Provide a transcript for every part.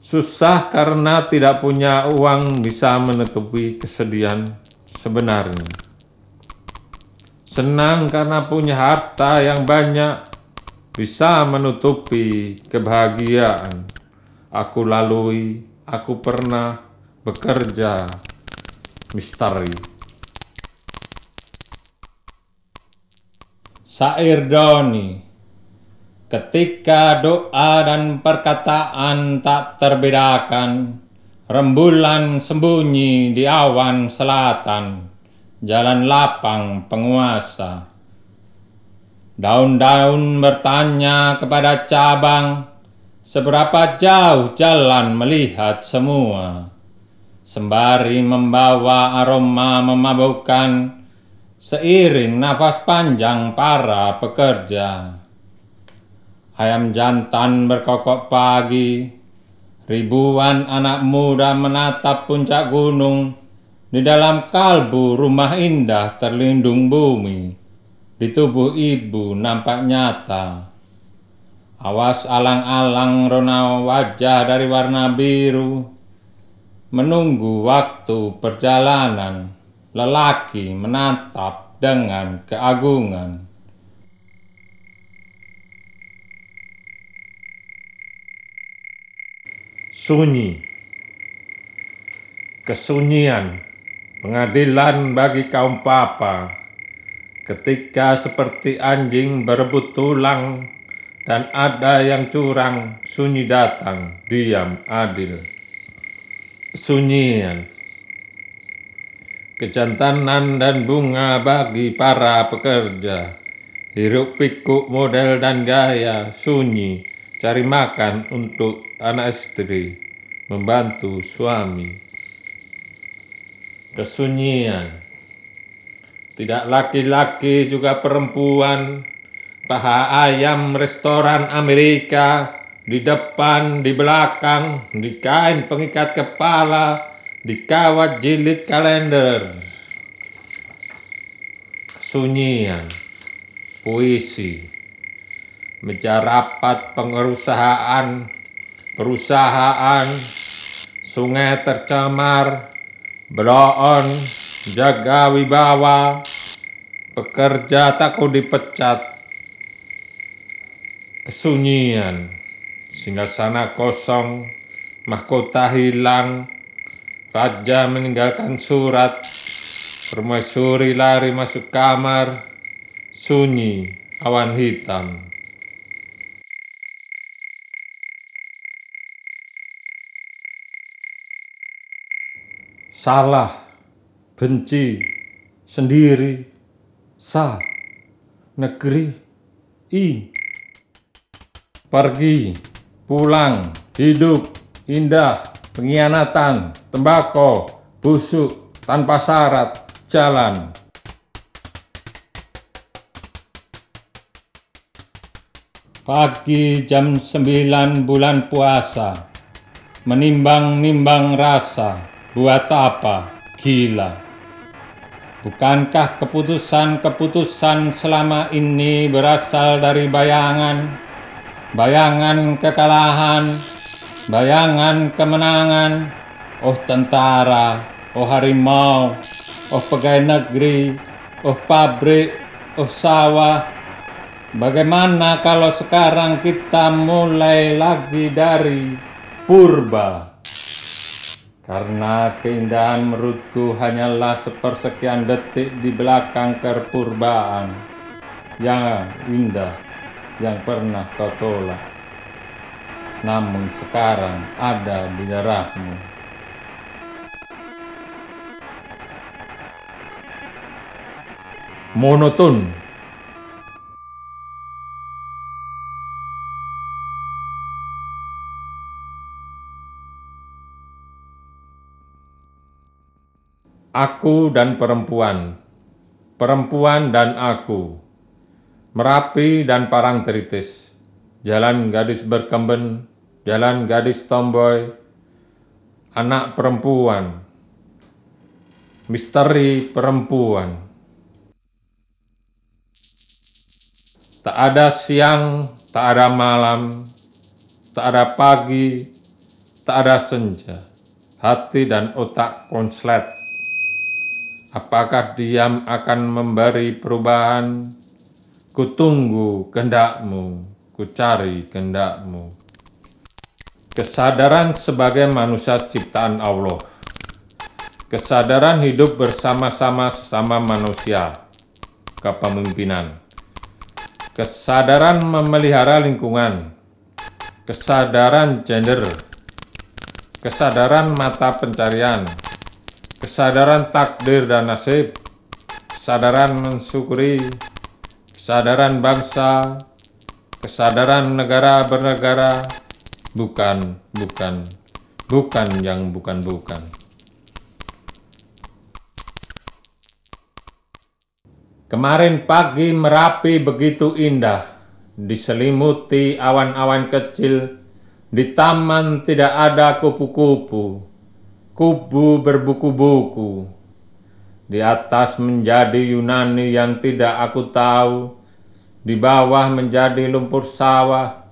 Susah karena tidak punya uang bisa menutupi kesedihan sebenarnya. Senang karena punya harta yang banyak bisa menutupi kebahagiaan. Aku lalui, aku pernah bekerja misteri. Sair Doni Ketika doa dan perkataan tak terbedakan, rembulan sembunyi di awan selatan, jalan lapang penguasa. Daun-daun bertanya kepada cabang, seberapa jauh jalan melihat semua. Sembari membawa aroma memabukkan, seiring nafas panjang para pekerja. Ayam jantan berkokok pagi, ribuan anak muda menatap puncak gunung, di dalam kalbu rumah indah terlindung bumi, di tubuh ibu nampak nyata. Awas alang-alang rona wajah dari warna biru, menunggu waktu perjalanan, lelaki menatap dengan keagungan. Sunyi, kesunyian, pengadilan bagi kaum papa, ketika seperti anjing berebut tulang dan ada yang curang, sunyi datang, diam, adil. Sunyian, kejantanan dan bunga bagi para pekerja, hiruk pikuk model dan gaya, sunyi, cari makan untuk anak istri, membantu suami. Kesunyian, tidak laki-laki juga perempuan, paha ayam restoran Amerika, di depan, di belakang, di kain pengikat kepala, di kawat jilid kalender. Kesunyian, puisi, meja rapat pengurusahaan, perusahaan, sungai tercemar, beloon, jaga wibawa, pekerja takut dipecat, kesunyian, sana kosong, mahkota hilang, raja meninggalkan surat, permaisuri lari masuk kamar, sunyi, awan hitam. Salah, benci, sendiri, sa, negeri, i, pergi, pulang, hidup, indah, pengkhianatan, tembakau, busuk, tanpa syarat, jalan. Pagi jam 9 bulan puasa, menimbang-nimbang rasa, Buat apa? Gila. Bukankah keputusan-keputusan selama ini berasal dari bayangan? Bayangan kekalahan, bayangan kemenangan. Oh tentara, oh harimau, oh pegawai negeri, oh pabrik, oh sawah. Bagaimana kalau sekarang kita mulai lagi dari purba? Karena keindahan menurutku hanyalah sepersekian detik di belakang kerpurbaan yang indah yang pernah kau tolak. Namun sekarang ada di darahmu. Monoton Aku dan perempuan, perempuan dan aku, Merapi dan Parangtritis, jalan gadis berkemben, jalan gadis tomboy, anak perempuan, misteri perempuan. Tak ada siang, tak ada malam, tak ada pagi, tak ada senja, hati dan otak konslet. Apakah diam akan memberi perubahan? Kutunggu kehendakmu, ku cari kehendakmu. Kesadaran sebagai manusia ciptaan Allah. Kesadaran hidup bersama-sama sesama manusia. Kepemimpinan. Kesadaran memelihara lingkungan. Kesadaran gender. Kesadaran mata pencarian. Kesadaran takdir dan nasib. Kesadaran mensyukuri. Kesadaran bangsa, kesadaran negara bernegara, bukan, bukan, bukan yang bukan-bukan. Kemarin pagi Merapi begitu indah, diselimuti awan-awan kecil, di taman tidak ada kupu-kupu, kubu berbuku-buku, di atas menjadi Yunani yang tidak aku tahu, di bawah menjadi lumpur sawah,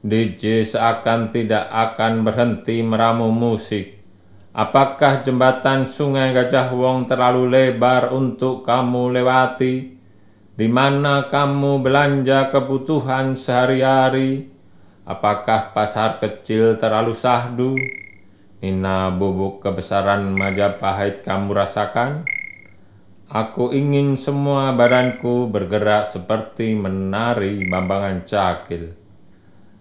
DJ seakan tidak akan berhenti meramu musik. Apakah jembatan sungai Gajah Wong terlalu lebar untuk kamu lewati? Di mana kamu belanja kebutuhan sehari-hari? Apakah pasar kecil terlalu sahdu? Nina bubuk kebesaran Majapahit kamu rasakan? Aku ingin semua badanku bergerak seperti menari bambangan cakil.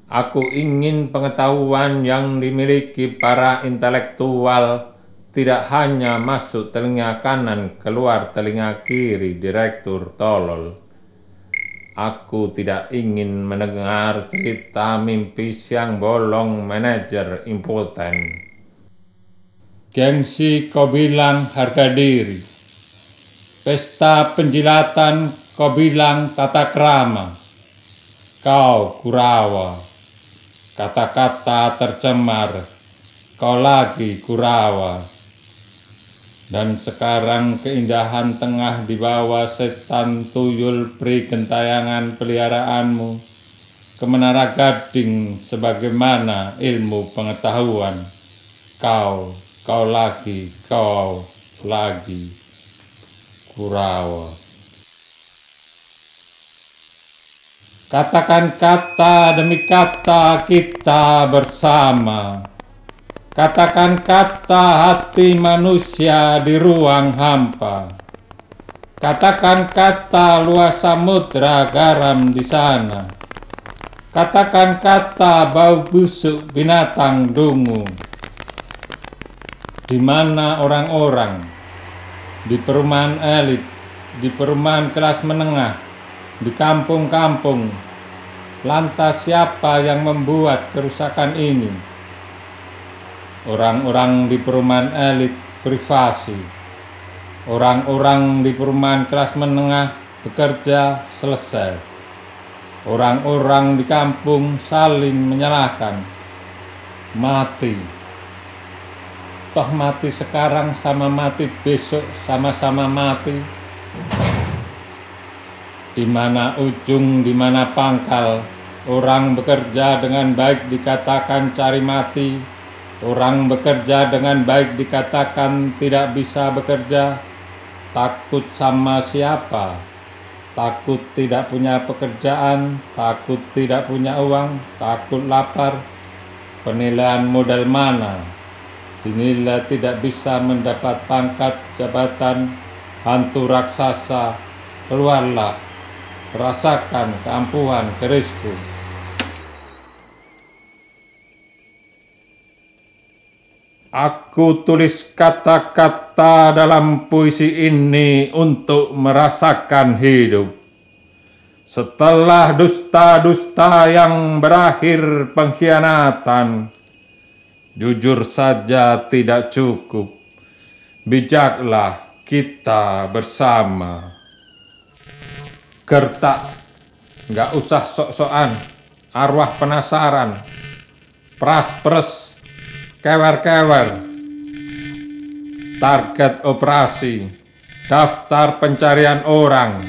Aku ingin pengetahuan yang dimiliki para intelektual tidak hanya masuk telinga kanan keluar telinga kiri direktur tolol. Aku tidak ingin mendengar cerita mimpi siang bolong manajer impoten. Gengsi kau bilang harga diri. Pesta penjilatan kau bilang tata krama. Kau kurawa kata-kata tercemar, kau lagi kurawa. Dan sekarang keindahan tengah di bawah setan tuyul pri gentayangan peliharaanmu, kemenara gading sebagaimana ilmu pengetahuan. Kau, kau lagi, kau lagi, kurawa. Katakan kata demi kata kita bersama. Katakan kata hati manusia di ruang hampa. Katakan kata luas samudra garam di sana. Katakan kata bau busuk binatang dungu. Di mana orang-orang di perumahan elit, di perumahan kelas menengah, di kampung-kampung. Lantas siapa yang membuat kerusakan ini? Orang-orang di perumahan elit privasi, orang-orang di perumahan kelas menengah bekerja selesai. Orang-orang di kampung saling menyalahkan. Mati. Toh mati sekarang sama mati besok sama-sama mati di mana ujung, di mana pangkal. Orang bekerja dengan baik dikatakan cari mati, orang bekerja dengan baik dikatakan tidak bisa bekerja. Takut sama siapa? Takut tidak punya pekerjaan, takut tidak punya uang, takut lapar. Penilaian modal mana? Dinilai tidak bisa mendapat pangkat jabatan, hantu raksasa, keluarlah rasakan keampuhan kerisku. Aku tulis kata-kata dalam puisi ini untuk merasakan hidup. Setelah dusta-dusta yang berakhir pengkhianatan, jujur saja tidak cukup. Bijaklah kita bersama. Gertak. Nggak usah sok-sokan. Arwah penasaran. Pras-pres kewer-kewer. Target operasi. Daftar pencarian orang.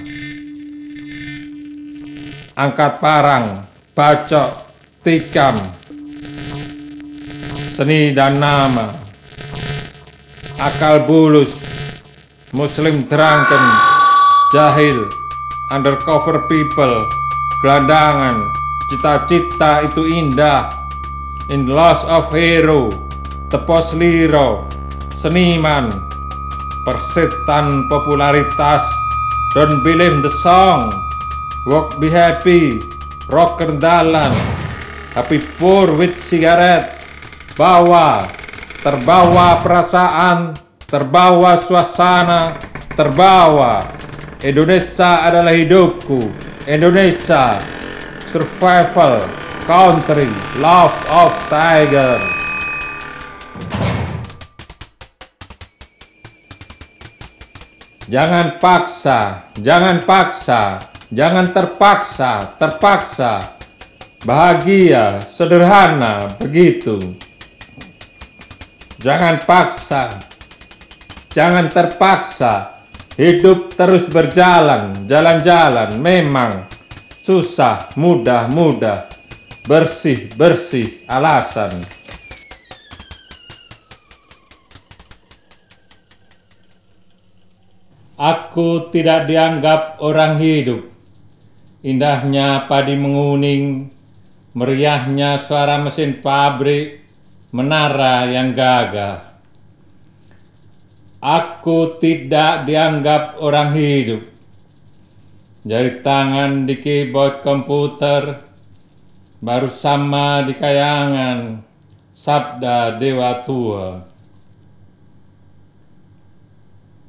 Angkat parang. Bacok. Tikam seni dan nama. Akal bulus, muslim drunken, jahil, undercover people, gelandangan, cita-cita itu indah, in loss of hero, tepos liro, seniman, persetan popularitas, don't believe the song, walk be happy, rock kendalan, happy pour with cigarette, bawa, terbawa perasaan, terbawa suasana, terbawa. Indonesia adalah hidupku, Indonesia, survival, country, love of tiger. Jangan paksa, jangan paksa, jangan terpaksa, terpaksa. Bahagia, sederhana, begitu. Jangan paksa, jangan terpaksa. Hidup terus berjalan, jalan-jalan memang susah, mudah, mudah, bersih, bersih, alasan. Aku tidak dianggap orang hidup. Indahnya padi menguning, meriahnya suara mesin pabrik, menara yang gagah. Aku tidak dianggap orang hidup. Jari tangan di keyboard komputer, baru sama di kayangan, sabda dewa tua.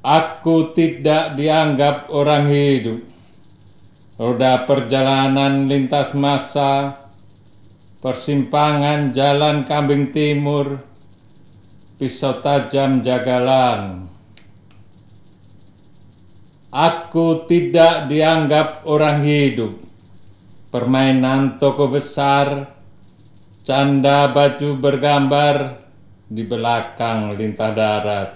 Aku tidak dianggap orang hidup. Roda perjalanan lintas masa, persimpangan jalan kambing timur, pisau tajam jagalan. Aku tidak dianggap orang hidup. Permainan toko besar, canda baju bergambar di belakang lintah darat.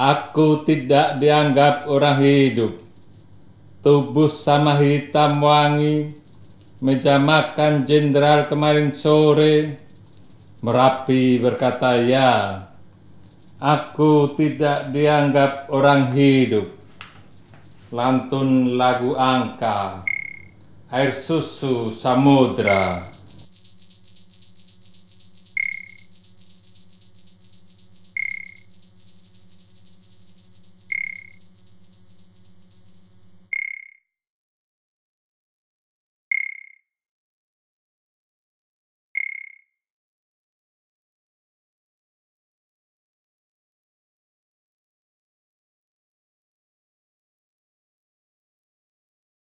Aku tidak dianggap orang hidup. Tubuh sama hitam wangi, meja makan jenderal kemarin sore, Merapi berkata ya, aku tidak dianggap orang hidup. Lantun lagu angka, air susu samudra.